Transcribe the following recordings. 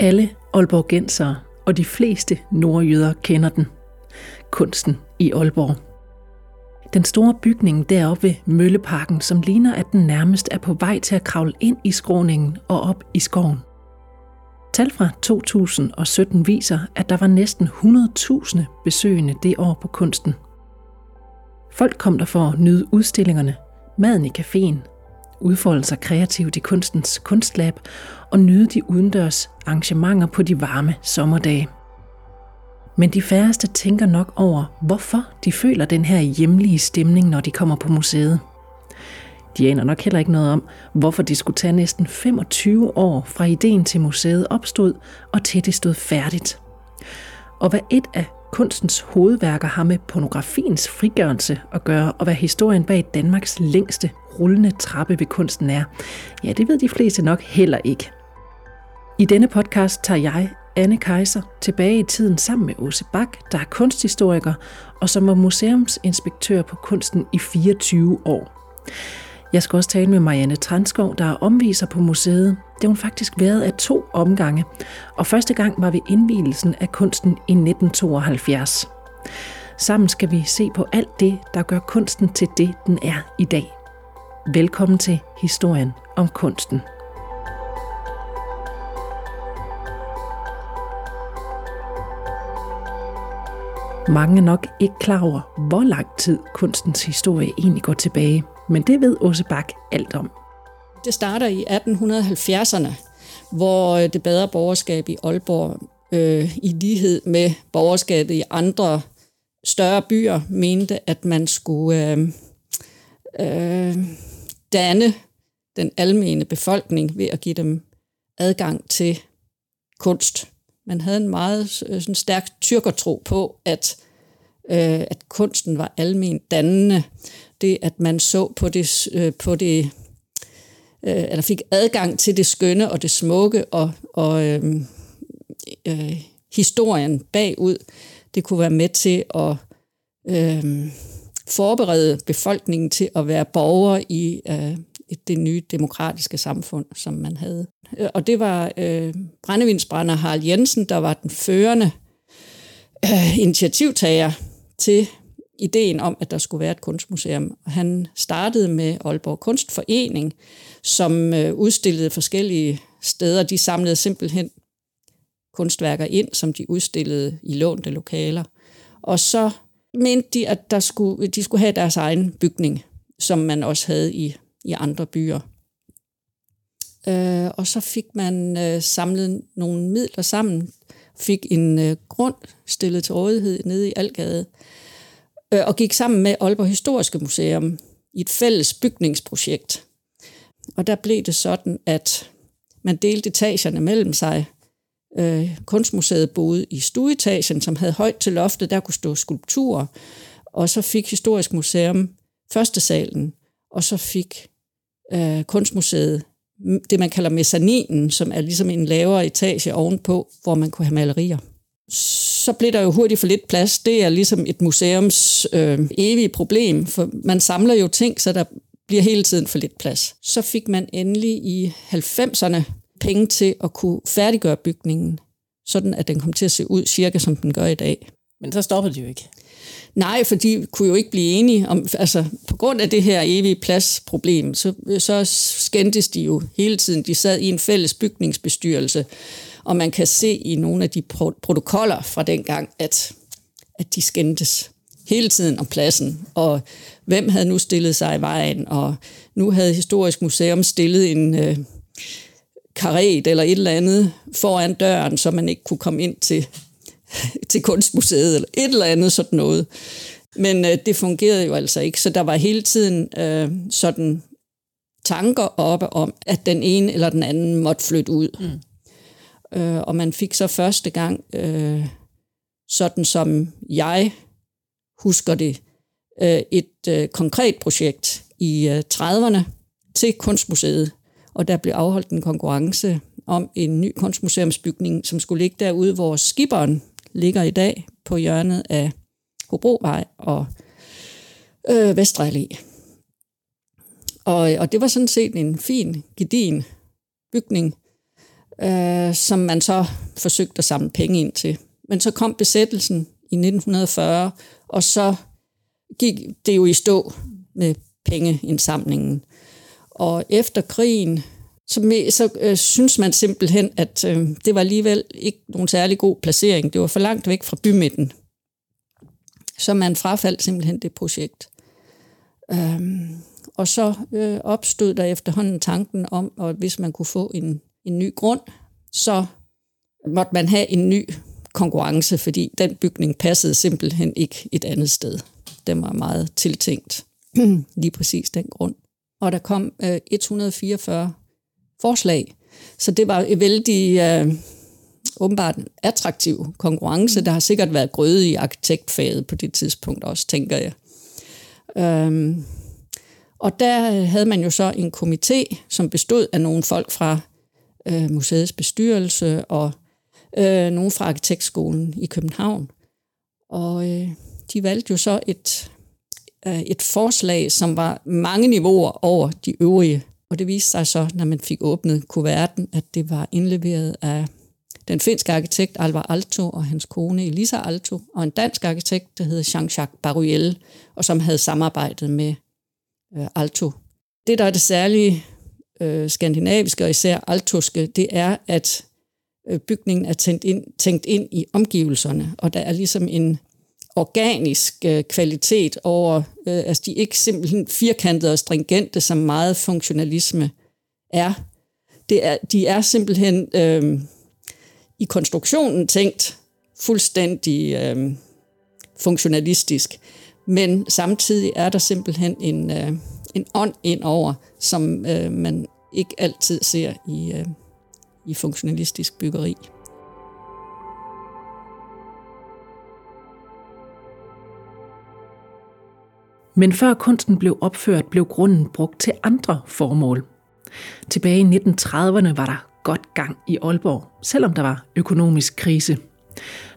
Alle Aalborgensere og de fleste nordjyder kender den. Kunsten i Aalborg. Den store bygning deroppe ved Mølleparken, som ligner, at den nærmest er på vej til at kravle ind i skråningen og op i skoven. Tal fra 2017 viser, at der var næsten 100.000 besøgende det år på kunsten. Folk kom der for at nyde udstillingerne, maden i caféen, udfolde sig kreativt i kunstens kunstlab og nyde de udendørs arrangementer på de varme sommerdage. Men de færreste tænker nok over, hvorfor de føler den her hjemlige stemning, når de kommer på museet. De aner nok heller ikke noget om, hvorfor det skulle tage næsten 25 år fra ideen til museet opstod og til det stod færdigt. Og hvad et af kunstens hovedværker har med pornografiens frigørelse at gøre, og hvad historien bag Danmarks længste rullende trappe ved kunsten er, ja, det ved de fleste nok heller ikke. I denne podcast tager jeg, Anne Kaiser, tilbage i tiden sammen med Åse Bak, der er kunsthistoriker og som var museumsinspektør på kunsten i 24 år. Jeg skal også tale med Marianne Transkov, der er omviser på museet. Det har hun faktisk været af to omgange, og første gang var ved indvielsen af kunsten i 1972. Sammen skal vi se på alt det, der gør kunsten til det, den er i dag. Velkommen til historien om kunsten. Mange er nok ikke klar over, hvor lang tid kunstens historie egentlig går tilbage. Men det ved Åse Bak alt om. Det starter i 1870'erne, hvor øh, det bedre borgerskab i Aalborg, øh, i lighed med borgerskabet i andre større byer, mente, at man skulle øh, øh, danne den almene befolkning ved at give dem adgang til kunst. Man havde en meget øh, sådan stærk tyrkertro på, at, øh, at kunsten var almen dannende. Det, at man så på det, øh, på det øh, eller fik adgang til det skønne og det smukke og, og øh, øh, historien bagud, det kunne være med til at øh, forberede befolkningen til at være borgere i øh, det nye demokratiske samfund, som man havde. Og det var øh, brændevinsbrænder Harald Jensen, der var den førende øh, initiativtager til ideen om, at der skulle være et kunstmuseum. Han startede med Aalborg Kunstforening, som øh, udstillede forskellige steder. De samlede simpelthen kunstværker ind, som de udstillede i lånte lokaler. Og så mente de, at der skulle, de skulle have deres egen bygning, som man også havde i, i andre byer. Øh, og så fik man øh, samlet nogle midler sammen, fik en øh, grund stillet til rådighed nede i Algade, øh, og gik sammen med Aalborg Historiske Museum i et fælles bygningsprojekt. Og der blev det sådan, at man delte etagerne mellem sig. Øh, kunstmuseet boede i stueetagen, som havde højt til loftet, der kunne stå skulpturer. Og så fik Historisk Museum første salen, og så fik øh, Kunstmuseet det, man kalder mezzaninen, som er ligesom en lavere etage ovenpå, hvor man kunne have malerier så blev der jo hurtigt for lidt plads. Det er ligesom et museums øh, evige problem, for man samler jo ting, så der bliver hele tiden for lidt plads. Så fik man endelig i 90'erne penge til at kunne færdiggøre bygningen, sådan at den kom til at se ud cirka som den gør i dag. Men så stoppede de jo ikke. Nej, for de kunne jo ikke blive enige om, altså på grund af det her evige pladsproblem, så, så skændtes de jo hele tiden. De sad i en fælles bygningsbestyrelse, og man kan se i nogle af de pro- protokoller fra dengang, at, at de skændtes hele tiden om pladsen, og hvem havde nu stillet sig i vejen, og nu havde Historisk Museum stillet en øh, karet eller et eller andet foran døren, så man ikke kunne komme ind til, til kunstmuseet, eller et eller andet sådan noget. Men øh, det fungerede jo altså ikke, så der var hele tiden øh, sådan tanker oppe om, at den ene eller den anden måtte flytte ud. Mm. Øh, og man fik så første gang, øh, sådan som jeg husker det, øh, et øh, konkret projekt i øh, 30'erne til Kunstmuseet. Og der blev afholdt en konkurrence om en ny kunstmuseumsbygning, som skulle ligge derude, hvor skiberen ligger i dag på hjørnet af Hobrovej og øh, Vestre Allé. Og, og det var sådan set en fin, gedin bygning, øh, som man så forsøgte at samle penge ind til. Men så kom besættelsen i 1940, og så gik det jo i stå med pengeindsamlingen. Og efter krigen, så, så øh, synes man simpelthen, at øh, det var alligevel ikke nogen særlig god placering. Det var for langt væk fra bymidten. Så man frafaldt simpelthen det projekt. Øhm, og så øh, opstod der efterhånden tanken om, at hvis man kunne få en, en ny grund, så måtte man have en ny konkurrence, fordi den bygning passede simpelthen ikke et andet sted. Den var meget tiltænkt lige præcis den grund. Og der kom øh, 144 forslag, så det var en vældig øh, åbenbart attraktiv konkurrence. Der har sikkert været grøde i arkitektfaget på det tidspunkt også, tænker jeg. Øhm, og der havde man jo så en komité, som bestod af nogle folk fra øh, museets bestyrelse og øh, nogle fra arkitektskolen i København. Og øh, de valgte jo så et, øh, Øh, et forslag, som var mange niveauer over de øvrige. Og det viste sig så, når man fik åbnet kuverten, at det var indleveret af den finske arkitekt Alvar Alto og hans kone Elisa Alto, og en dansk arkitekt, der hed Jean-Jacques Baruel, og som havde samarbejdet med øh, Alto. Det, der er det særlige øh, skandinaviske og især altoske, det er, at øh, bygningen er tænkt ind, tænkt ind i omgivelserne, og der er ligesom en organisk øh, kvalitet over, øh, altså de er ikke simpelthen firkantede og stringente, som meget funktionalisme er. Det er de er simpelthen øh, i konstruktionen tænkt fuldstændig øh, funktionalistisk, men samtidig er der simpelthen en, øh, en ånd ind over, som øh, man ikke altid ser i, øh, i funktionalistisk byggeri. Men før kunsten blev opført, blev grunden brugt til andre formål. Tilbage i 1930'erne var der godt gang i Aalborg, selvom der var økonomisk krise.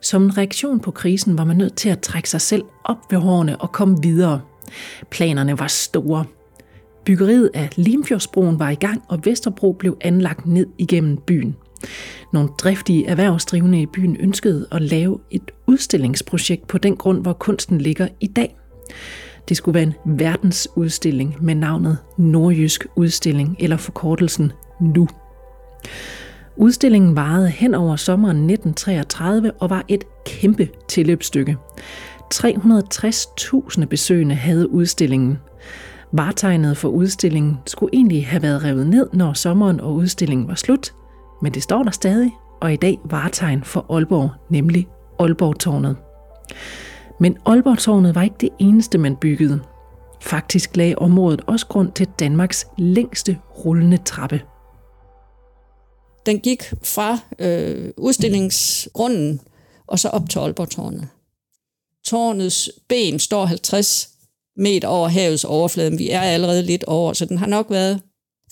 Som en reaktion på krisen var man nødt til at trække sig selv op ved hårene og komme videre. Planerne var store. Byggeriet af Limfjordsbroen var i gang, og Vesterbro blev anlagt ned igennem byen. Nogle driftige erhvervsdrivende i byen ønskede at lave et udstillingsprojekt på den grund, hvor kunsten ligger i dag. Det skulle være en verdensudstilling med navnet Nordjysk Udstilling, eller forkortelsen NU. Udstillingen varede hen over sommeren 1933 og var et kæmpe tilløbsstykke. 360.000 besøgende havde udstillingen. Vartegnet for udstillingen skulle egentlig have været revet ned, når sommeren og udstillingen var slut, men det står der stadig, og i dag vartegn for Aalborg, nemlig Aalborg-tårnet. Men Aalborg-tårnet var ikke det eneste, man byggede. Faktisk lagde området også grund til Danmarks længste rullende trappe. Den gik fra øh, udstillingsgrunden og så op til Aalborg-tårnet. Tårnets ben står 50 meter over havets overflade. Vi er allerede lidt over, så den har nok været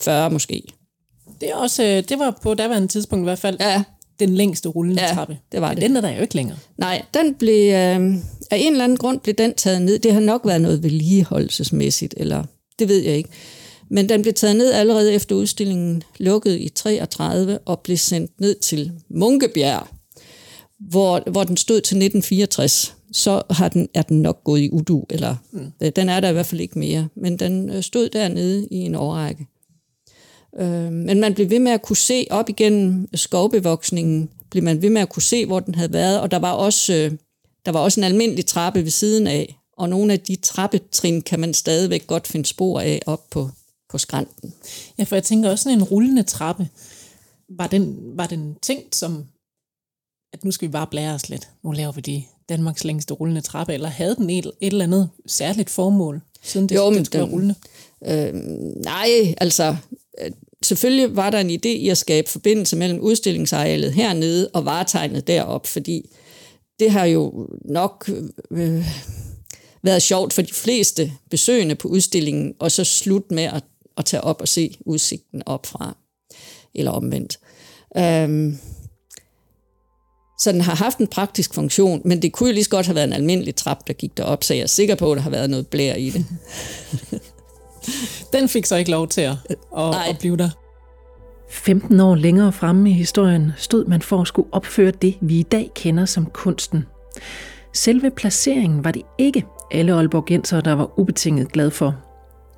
40 måske. Det, er også, øh, det var på daværende tidspunkt i hvert fald ja. Den længste rullende ja, trappe. det var Men det. den er der jo ikke længere. Nej, den blev, øh, af en eller anden grund blev den taget ned. Det har nok været noget vedligeholdelsesmæssigt, eller det ved jeg ikke. Men den blev taget ned allerede efter udstillingen lukkede i 33 og blev sendt ned til Munkebjerg, hvor, hvor den stod til 1964. Så har den, er den nok gået i udu, eller mm. den er der i hvert fald ikke mere. Men den øh, stod dernede i en årrække. Øh, men man blev ved med at kunne se op igennem skovbevoksningen, blev man ved med at kunne se, hvor den havde været, og der var også, øh, der var også en almindelig trappe ved siden af, og nogle af de trappetrin kan man stadigvæk godt finde spor af op på på skrænten. Ja, for jeg tænker også sådan en rullende trappe. Var den, var den tænkt som, at nu skal vi bare blære os lidt. Nu laver vi de Danmarks længste rullende trappe, eller havde den et, et eller andet særligt formål, siden det, jo, den skulle den, være rullende? Øh, nej, altså øh, selvfølgelig var der en idé i at skabe forbindelse mellem udstillingsarealet hernede og varetegnet derop, fordi det har jo nok øh, været sjovt for de fleste besøgende på udstillingen, og så slut med at at tage op og se udsigten op fra, eller omvendt. Øhm, så den har haft en praktisk funktion, men det kunne jo lige så godt have været en almindelig trap, der gik derop, så jeg er sikker på, at der har været noget blær i det. den fik så ikke lov til at, at, at blive der. 15 år længere fremme i historien stod man for at skulle opføre det, vi i dag kender som kunsten. Selve placeringen var det ikke alle Aalborgenser, der var ubetinget glad for.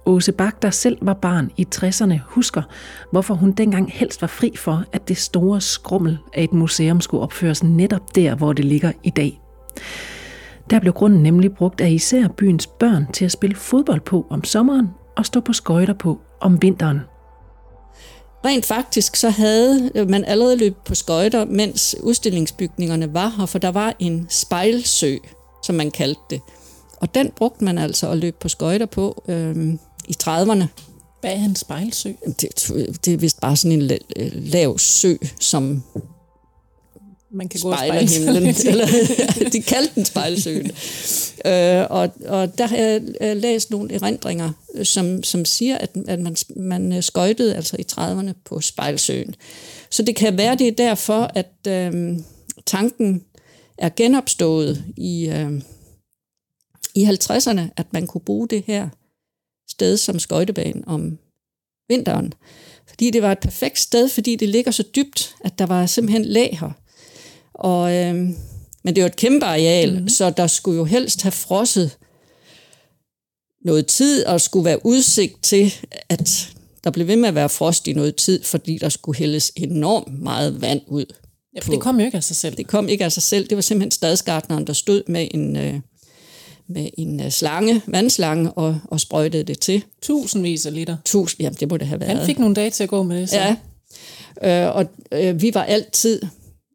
Åse Bak, der selv var barn i 60'erne, husker, hvorfor hun dengang helst var fri for, at det store skrummel af et museum skulle opføres netop der, hvor det ligger i dag. Der blev grunden nemlig brugt af især byens børn til at spille fodbold på om sommeren og stå på skøjter på om vinteren. Rent faktisk så havde man allerede løbet på skøjter, mens udstillingsbygningerne var her, for der var en spejlsø, som man kaldte det. Og den brugte man altså at løbe på skøjter på øhm, i 30'erne. Hvad er en spejlsø? Det, det er vist bare sådan en lav sø, som man kan gå og himlen. Eller, de kaldte den spejlsøen. øh, og, og der har jeg læst nogle erindringer, som, som siger, at, at man, man skøjtede altså i 30'erne på spejlsøen. Så det kan være, det er derfor, at øh, tanken er genopstået i, øh, i 50'erne, at man kunne bruge det her sted som skøjtebane om vinteren. Fordi det var et perfekt sted, fordi det ligger så dybt, at der var simpelthen lager. Og, øh, men det var et kæmpe areal, mm. så der skulle jo helst have frosset noget tid, og skulle være udsigt til, at der blev ved med at være frost i noget tid, fordi der skulle hældes enormt meget vand ud. Ja, for det kom jo ikke af sig selv. Det kom ikke af sig selv. Det var simpelthen stadsgartneren, der stod med en, øh, med en øh, slange, vandslange, og, og sprøjtede det til. Tusindvis af liter. Tusind, jamen det må det have været. Han fik nogle dage til at gå med det. Så. Ja, øh, og øh, vi var altid,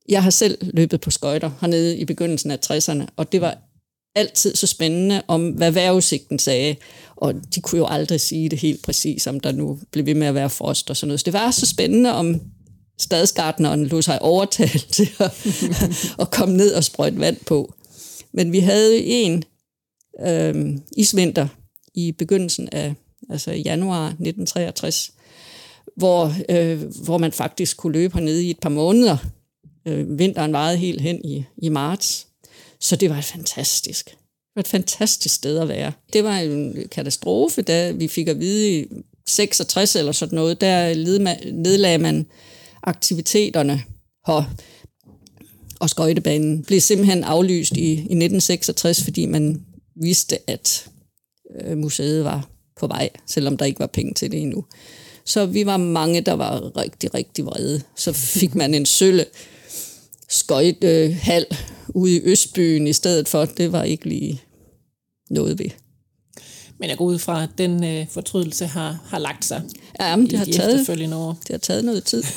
jeg har selv løbet på skøjter hernede i begyndelsen af 60'erne, og det var altid så spændende om, hvad vejrudsigten sagde. Og de kunne jo aldrig sige det helt præcis, om der nu blev ved med at være frost og sådan noget. Så det var så spændende, om stadsgartneren lå sig overtale til at, at komme ned og sprøjte vand på. Men vi havde en øh, isvinter i begyndelsen af altså januar 1963, hvor, øh, hvor man faktisk kunne løbe hernede i et par måneder. Øh, vinteren varede helt hen i, i marts. Så det var fantastisk. Det var et fantastisk sted at være. Det var en katastrofe, da vi fik at vide i 66 eller sådan noget, der nedlagde man aktiviteterne her. Og skøjtebanen blev simpelthen aflyst i, i 1966, fordi man vidste, at øh, museet var på vej, selvom der ikke var penge til det endnu. Så vi var mange, der var rigtig, rigtig vrede. Så fik man en sølle skøjtehal ude i Østbyen i stedet for. Det var ikke lige noget ved. Men jeg går ud fra, at den øh, fortrydelse har, har lagt sig ja, men det har de taget, år. Det har taget noget tid.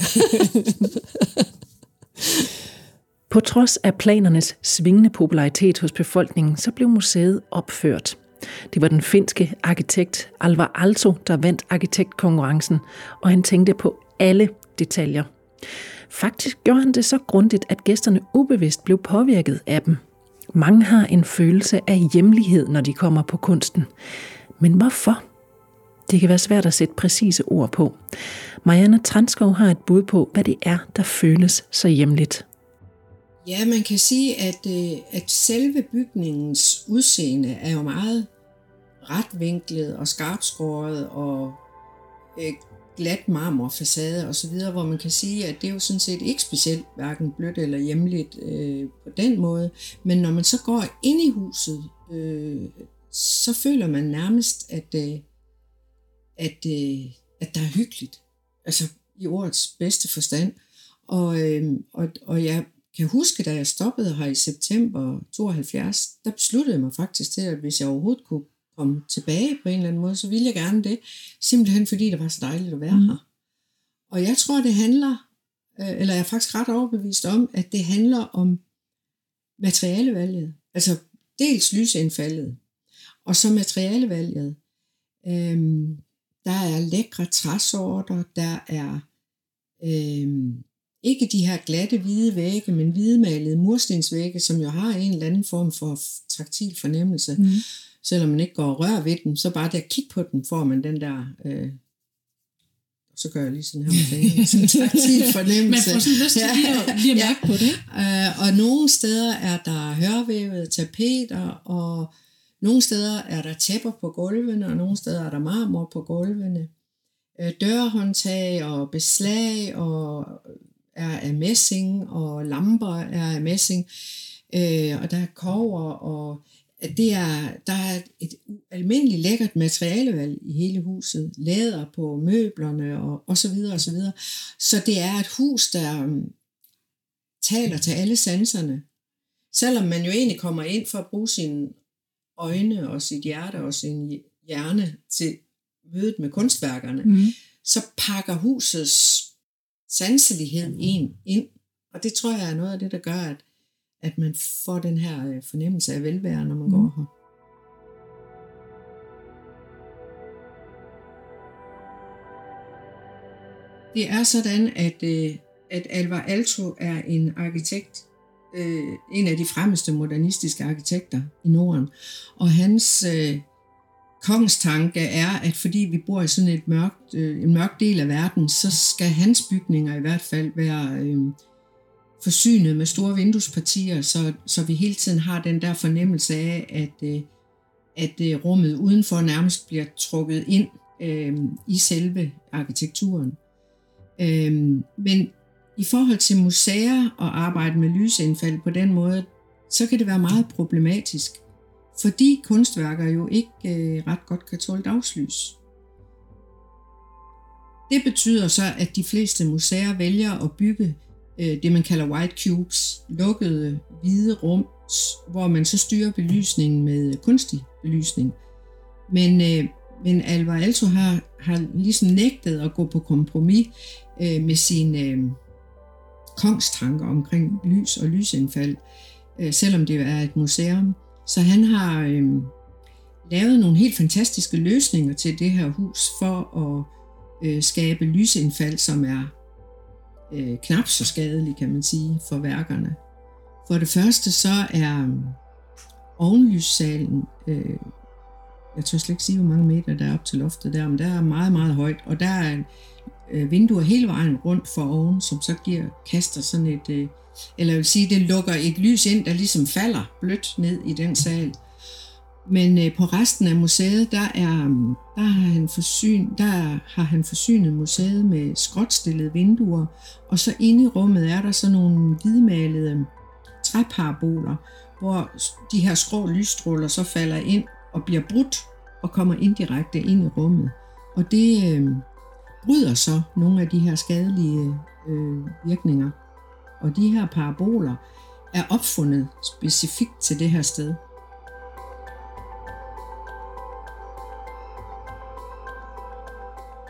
På trods af planernes svingende popularitet hos befolkningen, så blev museet opført. Det var den finske arkitekt Alvar Aalto, der vandt arkitektkonkurrencen, og han tænkte på alle detaljer. Faktisk gjorde han det så grundigt, at gæsterne ubevidst blev påvirket af dem. Mange har en følelse af hjemlighed, når de kommer på kunsten. Men hvorfor? Det kan være svært at sætte præcise ord på. Marianne Transkov har et bud på, hvad det er, der føles så hjemligt. Ja, man kan sige, at, øh, at selve bygningens udseende er jo meget retvinklet og skarpskåret og øh, glat marmorfacade osv., hvor man kan sige, at det er jo sådan set ikke specielt hverken blødt eller hjemligt øh, på den måde. Men når man så går ind i huset, øh, så føler man nærmest, at, øh, at, øh, at der er hyggeligt. Altså i ordets bedste forstand. Og, øh, og, og jeg kan huske, da jeg stoppede her i september 72, der besluttede jeg mig faktisk til, at hvis jeg overhovedet kunne komme tilbage på en eller anden måde, så ville jeg gerne det. Simpelthen fordi det var så dejligt at være mm. her. Og jeg tror, det handler, øh, eller jeg er faktisk ret overbevist om, at det handler om materialevalget. Altså dels lysindfaldet, og så materialevalget. Øhm, der er lækre træsorter, der er øhm, ikke de her glatte hvide vægge, men hvidmalede murstensvægge, som jo har en eller anden form for taktil fornemmelse. Mm. Selvom man ikke går og rører ved dem, så bare det at kigge på dem, får man den der... Øh, så gør jeg lige sådan her med fingrene, sådan en taktil fornemmelse. Man får sådan lyst til lige at, lige at mærke ja. på det. Øh, og nogle steder er der hørvævede tapeter, og nogle steder er der tæpper på gulvene, og nogle steder er der marmor på gulvene. øh, dørhåndtag og beslag og er af messing, og lamper er af messing, øh, og der er kover, og det er, der er et almindeligt lækkert materialevalg i hele huset, læder på møblerne og, og så videre og så videre. Så det er et hus, der um, taler til alle sanserne. Selvom man jo egentlig kommer ind for at bruge sine øjne og sit hjerte og sin hjerne til mødet med kunstværkerne, mm. så pakker husets sanselighed en ind. Og det tror jeg er noget af det, der gør, at, at man får den her øh, fornemmelse af velvære, når man mm. går her. Det er sådan, at, øh, at Alvar Aalto er en arkitekt, øh, en af de fremmeste modernistiske arkitekter i Norden. Og hans kongstanke er, at fordi vi bor i sådan et mørkt, en mørk del af verden, så skal hans bygninger i hvert fald være forsynet med store vinduespartier, så, så vi hele tiden har den der fornemmelse af, at, øh, at øh, rummet udenfor nærmest bliver trukket ind øh, i selve arkitekturen. Øh, men i forhold til museer og arbejde med lysindfald på den måde, så kan det være meget problematisk fordi kunstværker jo ikke øh, ret godt kan tåle dagslys. Det betyder så, at de fleste museer vælger at bygge øh, det, man kalder white cubes, lukkede hvide rum, hvor man så styrer belysningen med kunstig belysning. Men, øh, men Alvar Aalto har, har ligesom nægtet at gå på kompromis øh, med sine øh, kongstanker omkring lys og lysindfald, øh, selvom det er et museum. Så han har øh, lavet nogle helt fantastiske løsninger til det her hus for at øh, skabe lysindfald, som er øh, knap så skadelig, kan man sige, for værkerne. For det første så er øh, ovenlyssalen, øh, jeg tør slet ikke sige, hvor mange meter der er op til loftet der, men der er meget, meget højt, og der er øh, vinduer hele vejen rundt for oven, som så giver, kaster sådan et, øh, eller jeg vil sige, det lukker et lys ind, der ligesom falder blødt ned i den sal. Men øh, på resten af museet, der, er, der, har han forsyn, der har han forsynet museet med skråtstillede vinduer, og så inde i rummet er der så nogle hvidmalede træparaboler, hvor de her skrå lysstråler så falder ind og bliver brudt og kommer indirekte ind i rummet. Og det øh, bryder så nogle af de her skadelige øh, virkninger. Og de her paraboler er opfundet specifikt til det her sted.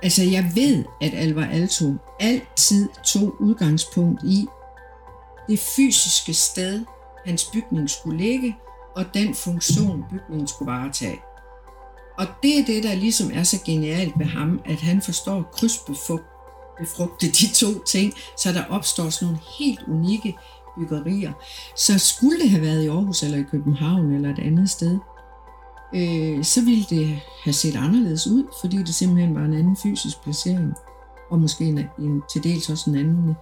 Altså jeg ved, at Alvar Alto altid tog udgangspunkt i det fysiske sted, hans bygning skulle ligge, og den funktion, bygningen skulle varetage. Og det er det, der ligesom er så genialt ved ham, at han forstår krydsbefrugte de to ting, så der opstår sådan nogle helt unikke byggerier. Så skulle det have været i Aarhus eller i København eller et andet sted, øh, så ville det have set anderledes ud, fordi det simpelthen var en anden fysisk placering, og måske en, en til dels også en anden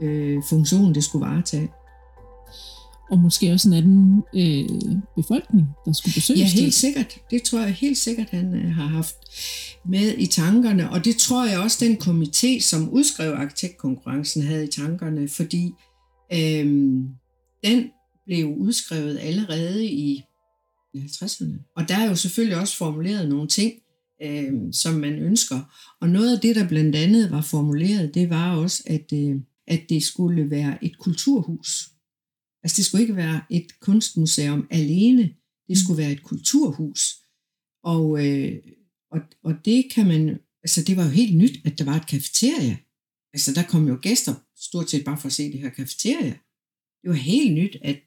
øh, funktion, det skulle varetage. Og måske også en anden øh, befolkning, der skulle besøge Ja, helt sikkert. Det tror jeg helt sikkert, han øh, har haft med i tankerne, og det tror jeg også, den komité, som udskrev arkitektkonkurrencen, havde i tankerne, fordi øh, den blev udskrevet allerede i 50'erne. Og der er jo selvfølgelig også formuleret nogle ting, øh, som man ønsker. Og noget af det, der blandt andet var formuleret, det var også, at, øh, at det skulle være et kulturhus. Altså det skulle ikke være et kunstmuseum alene, det skulle være et kulturhus. Og, øh, og, og det kan man, altså det var jo helt nyt, at der var et kafeterie. Altså der kom jo gæster stort set bare for at se det her kafeterie. Det var helt nyt, at,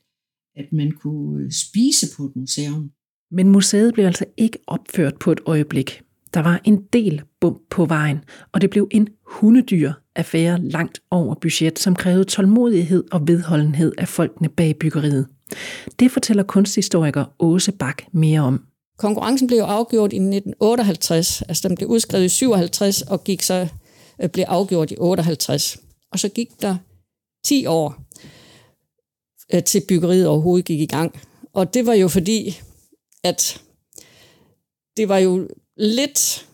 at man kunne spise på et museum. Men museet blev altså ikke opført på et øjeblik. Der var en del bump på vejen, og det blev en hundedyr affære langt over budget, som krævede tålmodighed og vedholdenhed af folkene bag byggeriet. Det fortæller kunsthistoriker Åse Bak mere om. Konkurrencen blev afgjort i 1958, altså den blev udskrevet i 57 og gik så øh, blev afgjort i 58. Og så gik der 10 år øh, Øh, til byggeriet overhovedet gik i gang. Og det var jo fordi, at det var jo lidt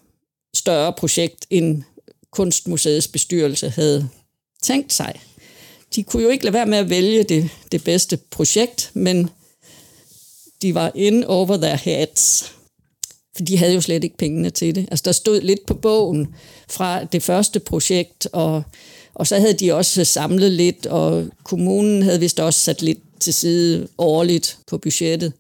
større projekt, end Kunstmuseets bestyrelse havde tænkt sig. De kunne jo ikke lade være med at vælge det, det bedste projekt, men de var in over their heads. For de havde jo slet ikke pengene til det. Altså der stod lidt på bogen fra det første projekt, og, og så havde de også samlet lidt, og kommunen havde vist også sat lidt til side årligt på budgettet.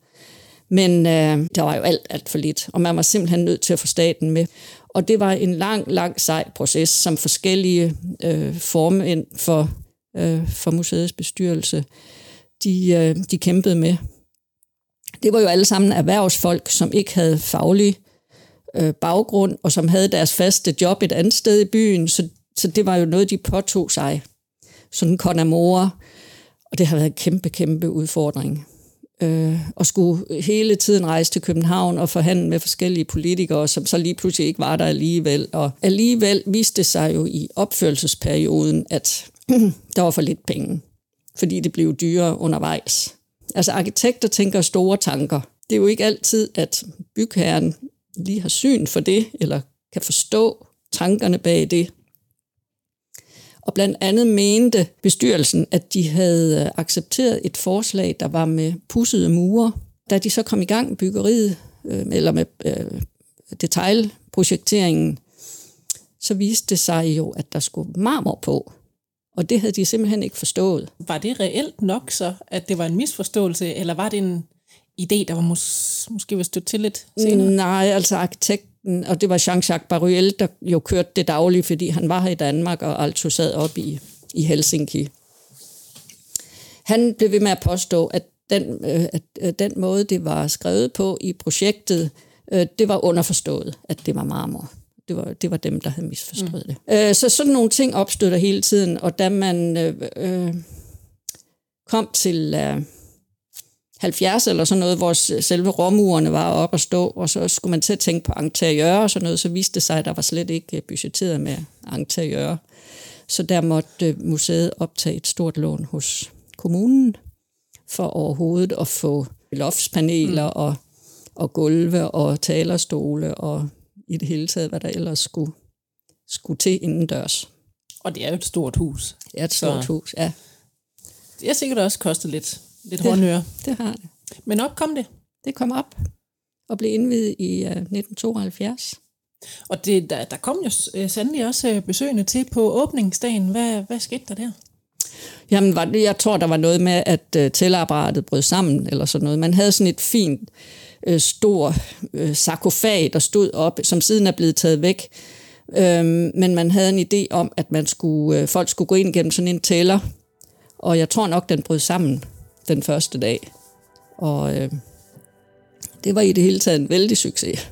Men øh, der var jo alt, alt for lidt, og man var simpelthen nødt til at få staten med. Og det var en lang, lang sej proces, som forskellige øh, formænd for, øh, for museets bestyrelse, de, øh, de kæmpede med. Det var jo alle sammen erhvervsfolk, som ikke havde faglig øh, baggrund, og som havde deres faste job et andet sted i byen, så, så det var jo noget, de påtog sig. Sådan mor. og det har været en kæmpe, kæmpe udfordring øh, og skulle hele tiden rejse til København og forhandle med forskellige politikere, som så lige pludselig ikke var der alligevel. Og alligevel viste det sig jo i opførelsesperioden, at der var for lidt penge, fordi det blev dyrere undervejs. Altså arkitekter tænker store tanker. Det er jo ikke altid, at bygherren lige har syn for det, eller kan forstå tankerne bag det. Og blandt andet mente bestyrelsen, at de havde øh, accepteret et forslag, der var med pussede mure. Da de så kom i gang med byggeriet, øh, eller med øh, detailprojekteringen, så viste det sig jo, at der skulle marmor på. Og det havde de simpelthen ikke forstået. Var det reelt nok så, at det var en misforståelse, eller var det en idé, der var mås- måske var stødt til lidt senere? Nej, altså arkitekt og det var Jean-Jacques Baruel, der jo kørte det dagligt, fordi han var her i Danmark og altså sad op i, i Helsinki. Han blev ved med at påstå, at den, øh, at den måde, det var skrevet på i projektet, øh, det var underforstået, at det var marmor. Det var, det var dem, der havde misforstået mm. det. Øh, så sådan nogle ting opstod der hele tiden, og da man øh, øh, kom til... Øh, 70 eller sådan noget, hvor selve råmurene var op at stå, og så skulle man til at tænke på interiør og sådan noget, så viste det sig, at der var slet ikke budgetteret med interiør. Så der måtte museet optage et stort lån hos kommunen for overhovedet at få loftspaneler mm. og, og gulve og talerstole og i det hele taget, hvad der ellers skulle, skulle til indendørs. Og det er jo et stort hus. Det er et stort så hus, ja. Det har sikkert også kostet lidt lidt det, håndøre. Det har det. Men op kom det? Det kom op og blev indvidet i uh, øh, 1972. Og det, der, der kom jo uh, sandelig også uh, besøgende til på åbningsdagen. Hvad, hvad skete der der? Jamen, var det, jeg tror, der var noget med, at uh, tællapparatet brød sammen, eller sådan noget. Man havde sådan et fint, uh, stor uh, sarkofag, der stod op, som siden er blevet taget væk. Øhm, men man havde en idé om, at man skulle, uh, folk skulle gå ind gennem sådan en tæller, og jeg tror nok, den brød sammen den første dag. Og øh, det var i det hele taget en vældig succes.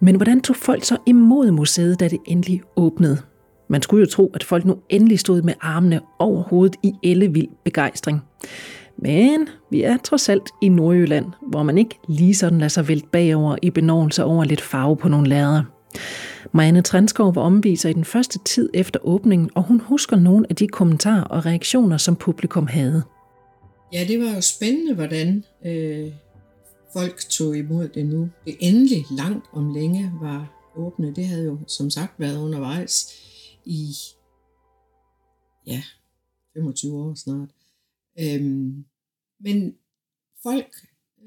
Men hvordan tog folk så imod museet, da det endelig åbnede? Man skulle jo tro, at folk nu endelig stod med armene over hovedet i ellevild begejstring. Men vi er trods alt i Nordjylland, hvor man ikke lige sådan lader sig vælte bagover i benovelse over lidt farve på nogle lader. Marianne Transkov var omviser i den første tid efter åbningen, og hun husker nogle af de kommentarer og reaktioner, som publikum havde. Ja, det var jo spændende, hvordan øh, folk tog imod det nu. Det endelig langt om længe var åbne. Det havde jo som sagt været undervejs i ja, 25 år snart. Øhm, men folk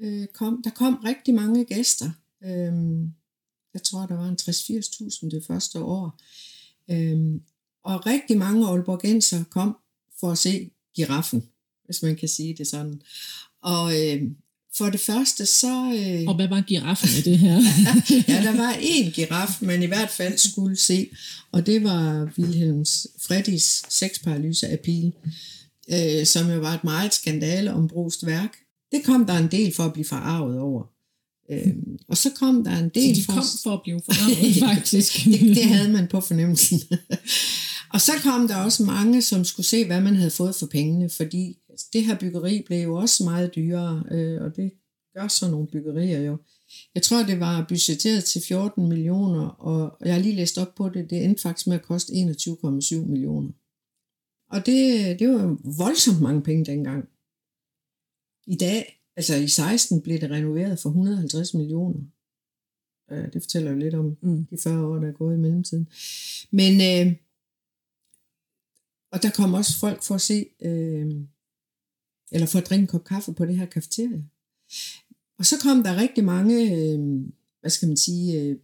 øh, kom, der kom rigtig mange gæster. Øhm, jeg tror, der var en 60-80.000 det første år. Øhm, og rigtig mange Aalborgenser kom for at se giraffen, hvis man kan sige det sådan. Og øhm, for det første så... Øh, og hvad var giraffen i det her? ja, der var en giraf, man i hvert fald skulle se, og det var Wilhelms Freddis sexparalyse af pil, øh, som jo var et meget skandale om brugst værk. Det kom der en del for at blive forarvet over. Øhm, og så kom der en del... Så de kom for at blive forarvet, faktisk. det, det havde man på fornemmelsen. og så kom der også mange, som skulle se, hvad man havde fået for pengene, fordi det her byggeri blev jo også meget dyrere, øh, og det gør sådan nogle byggerier jo. Jeg tror, det var budgetteret til 14 millioner, og jeg har lige læst op på det, det endte faktisk med at koste 21,7 millioner. Og det, det var voldsomt mange penge dengang. I dag Altså i 16 blev det renoveret for 150 millioner. Øh, det fortæller jo lidt om mm. de 40 år, der er gået i mellemtiden. Men, øh, og der kom også folk for at se, øh, eller for at drikke en kop kaffe på det her kafeterie. Og så kom der rigtig mange, øh, hvad skal man sige, øh,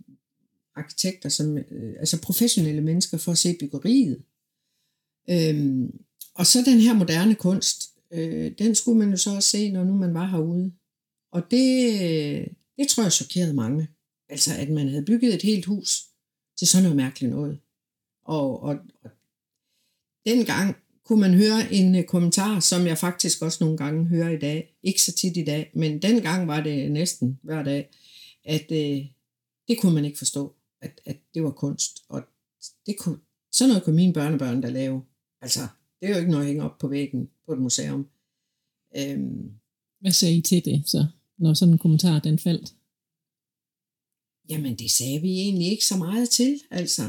arkitekter, som, øh, altså professionelle mennesker for at se byggeriet. Øh, og så den her moderne kunst, øh, den skulle man jo så også se, når nu man var herude. Og det, det tror jeg chokerede mange. Altså, at man havde bygget et helt hus til sådan noget mærkeligt noget. Og, og, og dengang kunne man høre en øh, kommentar, som jeg faktisk også nogle gange hører i dag. Ikke så tit i dag, men dengang var det næsten hver dag, at øh, det kunne man ikke forstå, at, at det var kunst. Og det kunne, sådan noget kunne mine børnebørn da lave. Altså, det er jo ikke noget at hænge op på væggen på et museum. Øhm, Hvad sagde I til det, så, når sådan en kommentar den faldt? Jamen, det sagde vi egentlig ikke så meget til, altså.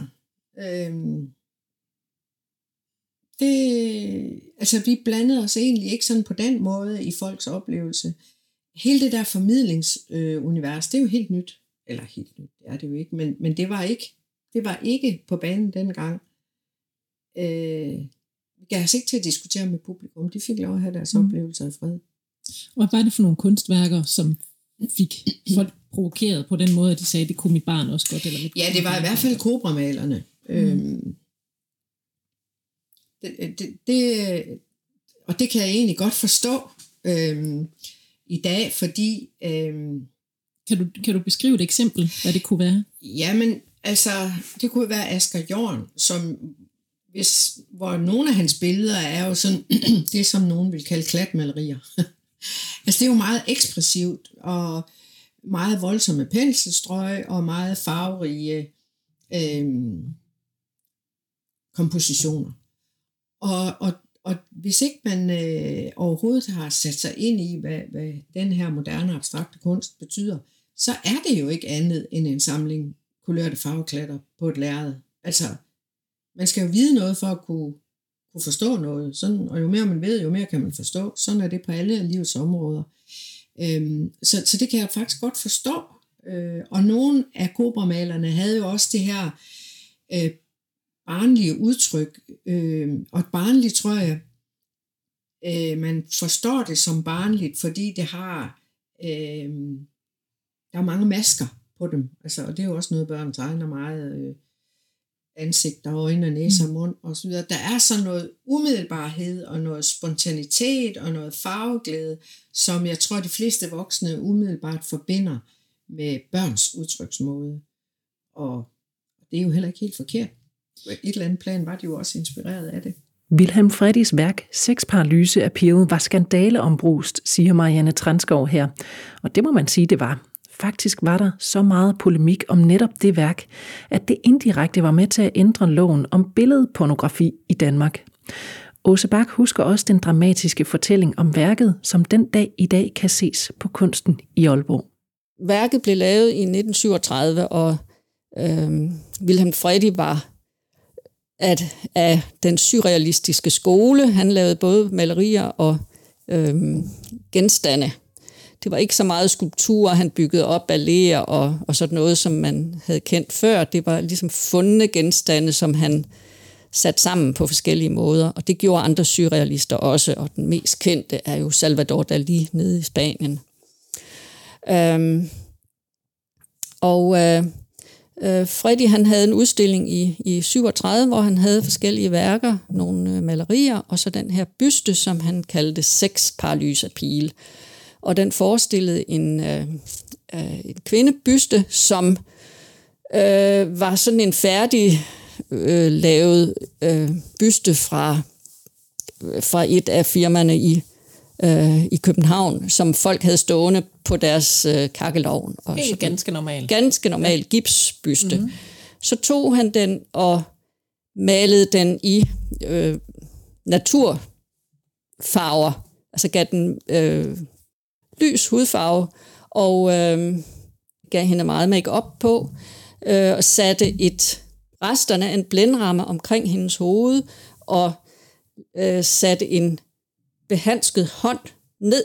Øhm, det, altså, vi blandede os egentlig ikke sådan på den måde i folks oplevelse. Hele det der formidlingsunivers, øh, det er jo helt nyt. Eller helt nyt, det er det jo ikke, men, men det var ikke det var ikke på banen dengang. Øh, gav os ikke til at diskutere med publikum. De fik lov at have deres mm. oplevelser i fred. Hvad var det for nogle kunstværker, som fik folk provokeret på den måde, at de sagde, det kunne mit barn også godt? Eller mit ja, det var i hvert fald kobramalerne. Mm. Øhm, det, det, det, og det kan jeg egentlig godt forstå øhm, i dag, fordi... Øhm, kan, du, kan du beskrive et eksempel, hvad det kunne være? Jamen, altså, det kunne være Asger Jorn, som hvis, hvor nogle af hans billeder er jo sådan, det som nogen vil kalde klatmalerier. altså det er jo meget ekspressivt, og meget voldsomme penselstrøg, og meget farverige øh, kompositioner. Og, og, og hvis ikke man øh, overhovedet har sat sig ind i, hvad, hvad den her moderne abstrakte kunst betyder, så er det jo ikke andet end en samling kulørte farveklatter på et lærred. Altså, man skal jo vide noget for at kunne, kunne forstå noget. Sådan, og jo mere man ved, jo mere kan man forstå. Sådan er det på alle livets områder. Øhm, så, så det kan jeg faktisk godt forstå. Øh, og nogle af kobramalerne havde jo også det her øh, barnlige udtryk. Øh, og barnligt tror jeg, øh, man forstår det som barnligt, fordi det har, øh, der er mange masker på dem. Altså, og det er jo også noget, børn tegner meget. Øh, ansigt og øjne og næse og mm. mund og så videre. Der er så noget umiddelbarhed og noget spontanitet og noget farveglæde, som jeg tror, de fleste voksne umiddelbart forbinder med børns udtryksmåde. Og det er jo heller ikke helt forkert. Et eller andet plan var de jo også inspireret af det. Wilhelm Freddys værk Seks lyse Appeal var skandaleombrust, siger Marianne Transkov her. Og det må man sige, det var. Faktisk var der så meget polemik om netop det værk, at det indirekte var med til at ændre loven om billedpornografi i Danmark. Åse Bak husker også den dramatiske fortælling om værket, som den dag i dag kan ses på kunsten i Aalborg. Værket blev lavet i 1937, og øh, Wilhelm Freddy var at, af den surrealistiske skole. Han lavede både malerier og øh, genstande det var ikke så meget skulpturer, han byggede op, balléer og, og sådan noget, som man havde kendt før. Det var ligesom fundne genstande, som han sat sammen på forskellige måder, og det gjorde andre surrealister også, og den mest kendte er jo Salvador Dalí nede i Spanien. Øhm, og øh, øh, Freddy han havde en udstilling i, i 37, hvor han havde forskellige værker, nogle øh, malerier, og så den her byste, som han kaldte Seks Paralyser Pile. Øh, og den forestillede en, øh, øh, en kvindebyste, som øh, var sådan en færdig øh, lavet øh, byste fra, fra et af firmaerne i, øh, i København, som folk havde stående på deres øh, kakkelovn. Og Helt sådan, ganske normal. Ganske normal gipsbyste. Mm-hmm. Så tog han den og malede den i øh, naturfarver, altså gav den øh, lys hudfarve, og øh, gav hende meget makeup på, øh, og satte et resterne af en blændramme omkring hendes hoved, og øh, satte en behandsket hånd ned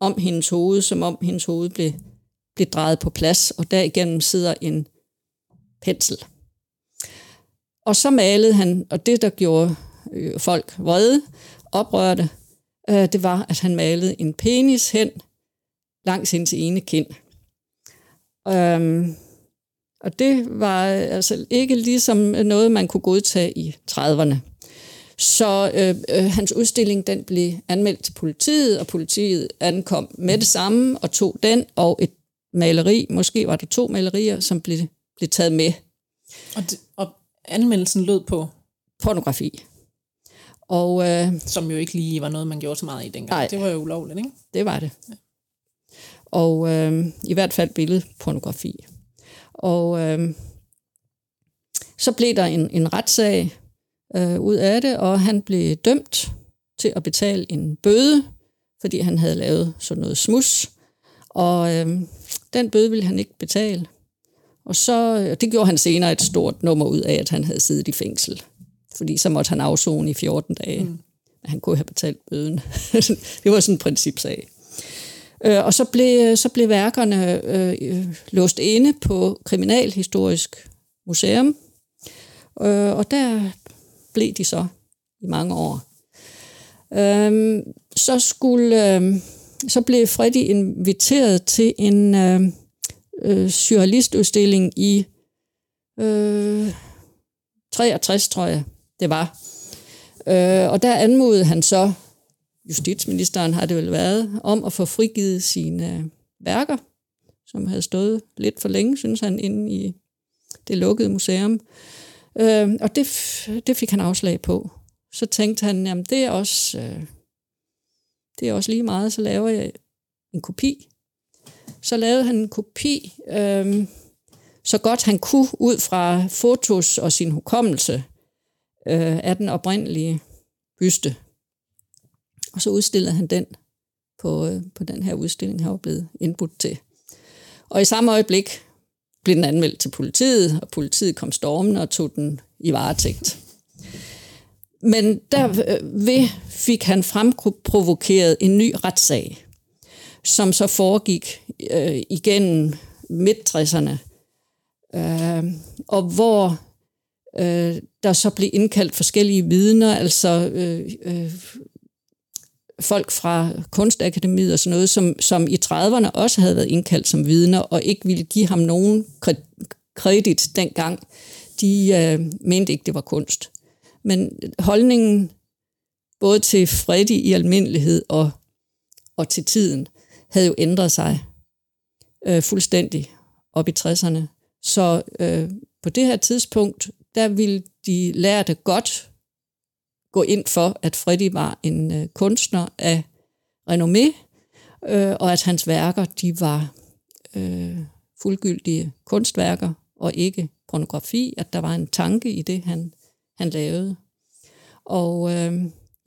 om hendes hoved, som om hendes hoved blev blev drejet på plads, og derigennem sidder en pensel. Og så malede han, og det der gjorde øh, folk vrede, oprørte, øh, det var, at han malede en penis hen langs hendes ene kind. Øhm, og det var altså ikke ligesom noget, man kunne godtage i 30'erne. Så øh, øh, hans udstilling den blev anmeldt til politiet, og politiet ankom med det samme og tog den og et maleri, måske var der to malerier, som blev, blev taget med. Og, det, og anmeldelsen lød på? Pornografi. Og, øh, Som jo ikke lige var noget, man gjorde så meget i dengang. Nej, det var jo ulovligt, ikke? Det var det. Ja. Og øh, i hvert fald billedpornografi. Og øh, så blev der en, en retssag øh, ud af det, og han blev dømt til at betale en bøde, fordi han havde lavet sådan noget smus. Og øh, den bøde ville han ikke betale. Og så, øh, det gjorde han senere et stort nummer ud af, at han havde siddet i fængsel. Fordi så måtte han afzone i 14 dage. Mm. Han kunne have betalt bøden. det var sådan en principsag. Øh, og så blev, så blev værkerne øh, låst inde på Kriminalhistorisk Museum. Øh, og der blev de så i mange år. Øh, så skulle... Øh, så blev Freddy inviteret til en øhm, øh, øh, surrealistudstilling i øh, 63, tror jeg, det var. Øh, og der anmodede han så, justitsministeren har det vel været, om at få frigivet sine øh, værker, som havde stået lidt for længe, synes han, inde i det lukkede museum. Øh, og det, det fik han afslag på. Så tænkte han, jamen det er også, øh, det er også lige meget, så laver jeg en kopi. Så lavede han en kopi, øh, så godt han kunne, ud fra fotos og sin hukommelse øh, af den oprindelige byste. Og så udstillede han den på, øh, på den her udstilling, han var blevet indbudt til. Og i samme øjeblik blev den anmeldt til politiet, og politiet kom stormen og tog den i varetægt. Men derved øh, fik han fremprovokeret en ny retssag, som så foregik øh, igennem midt-60'erne, øh, og hvor øh, der så blev indkaldt forskellige vidner, altså øh, øh, folk fra Kunstakademiet og sådan noget, som, som i 30'erne også havde været indkaldt som vidner, og ikke ville give ham nogen kredit dengang. De øh, mente ikke, det var kunst. Men holdningen både til Freddy i almindelighed og, og til tiden havde jo ændret sig øh, fuldstændig op i 60'erne. Så øh, på det her tidspunkt, der ville de lærte godt gå ind for, at Freddy var en øh, kunstner af renommé, øh, og at hans værker de var øh, fuldgyldige kunstværker og ikke pornografi, at der var en tanke i det, han, han lavede. Og øh,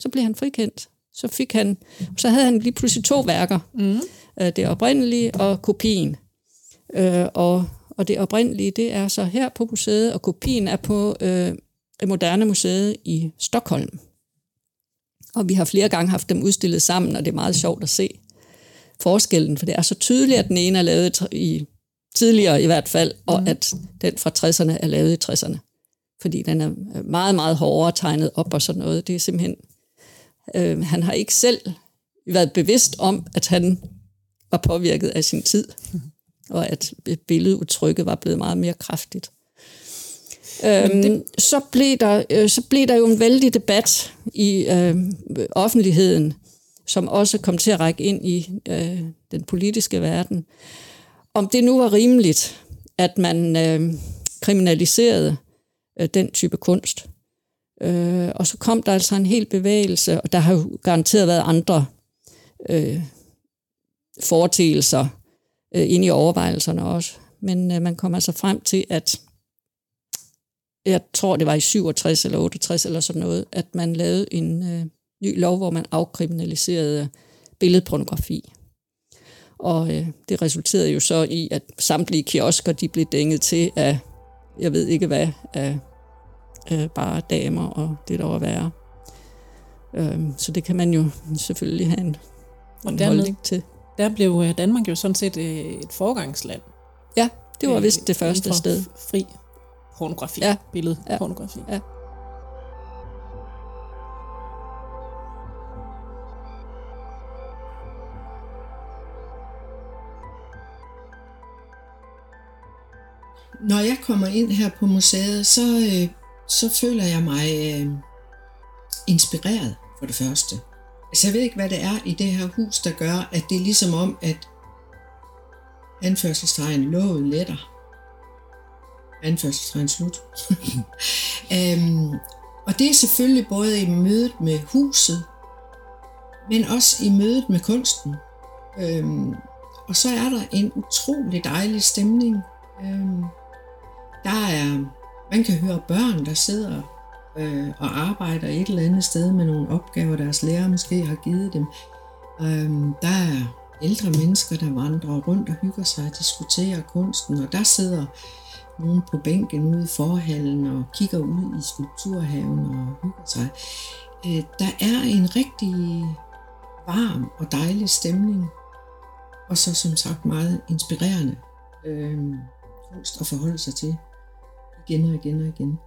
så blev han frikendt. Så fik han, så havde han lige pludselig to værker. Mm. Øh, det oprindelige og kopien. Øh, og, og det oprindelige, det er så her på museet, og kopien er på øh, Moderne Museet i Stockholm. Og vi har flere gange haft dem udstillet sammen, og det er meget sjovt at se forskellen, for det er så tydeligt, at den ene er lavet i tidligere i hvert fald, og mm. at den fra 60'erne er lavet i 60'erne. Fordi den er meget, meget hårdere tegnet op og sådan noget. Det er simpelthen... Øh, han har ikke selv været bevidst om, at han var påvirket af sin tid, mm. og at billedudtrykket var blevet meget mere kraftigt. Øhm, det... så, blev der, øh, så blev der jo en vældig debat i øh, offentligheden, som også kom til at række ind i øh, den politiske verden, om det nu var rimeligt, at man øh, kriminaliserede øh, den type kunst. Øh, og så kom der altså en hel bevægelse, og der har jo garanteret været andre øh, foreteelser øh, inde i overvejelserne også. Men øh, man kom altså frem til, at jeg tror det var i 67 eller 68 eller sådan noget, at man lavede en øh, ny lov, hvor man afkriminaliserede billedpornografi. Og øh, det resulterede jo så i, at samtlige kiosker de blev dænget til af, jeg ved ikke hvad, af øh, bare damer og det der var værre. Øh, så det kan man jo selvfølgelig have en, en holdning til. der blev øh, Danmark jo sådan set øh, et forgangsland. Ja, det var øh, vist det første sted. Fri pornografi, Ja. billedpornografi. Ja. Når jeg kommer ind her på museet, så, øh, så føler jeg mig øh, inspireret for det første. Altså jeg ved ikke, hvad det er i det her hus, der gør, at det er ligesom om, at anførselstegn låget letter. Anførselstegn slut. øhm, og det er selvfølgelig både i mødet med huset, men også i mødet med kunsten. Øhm, og så er der en utrolig dejlig stemning. Øhm, der er, man kan høre børn, der sidder øh, og arbejder et eller andet sted med nogle opgaver, deres lærer måske har givet dem. Øhm, der er ældre mennesker, der vandrer rundt og hygger sig og diskuterer kunsten, og der sidder nogen på bænken ude i forhallen og kigger ud i skulpturhaven og hygger sig. Øh, der er en rigtig varm og dejlig stemning, og så som sagt meget inspirerende øh, kunst at forholde sig til igen og igen og igen.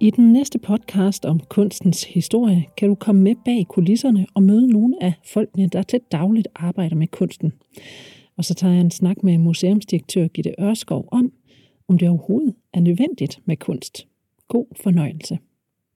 I den næste podcast om kunstens historie kan du komme med bag kulisserne og møde nogle af folkene, der til dagligt arbejder med kunsten. Og så tager jeg en snak med museumsdirektør Gitte Ørskov om, om det overhovedet er nødvendigt med kunst. God fornøjelse.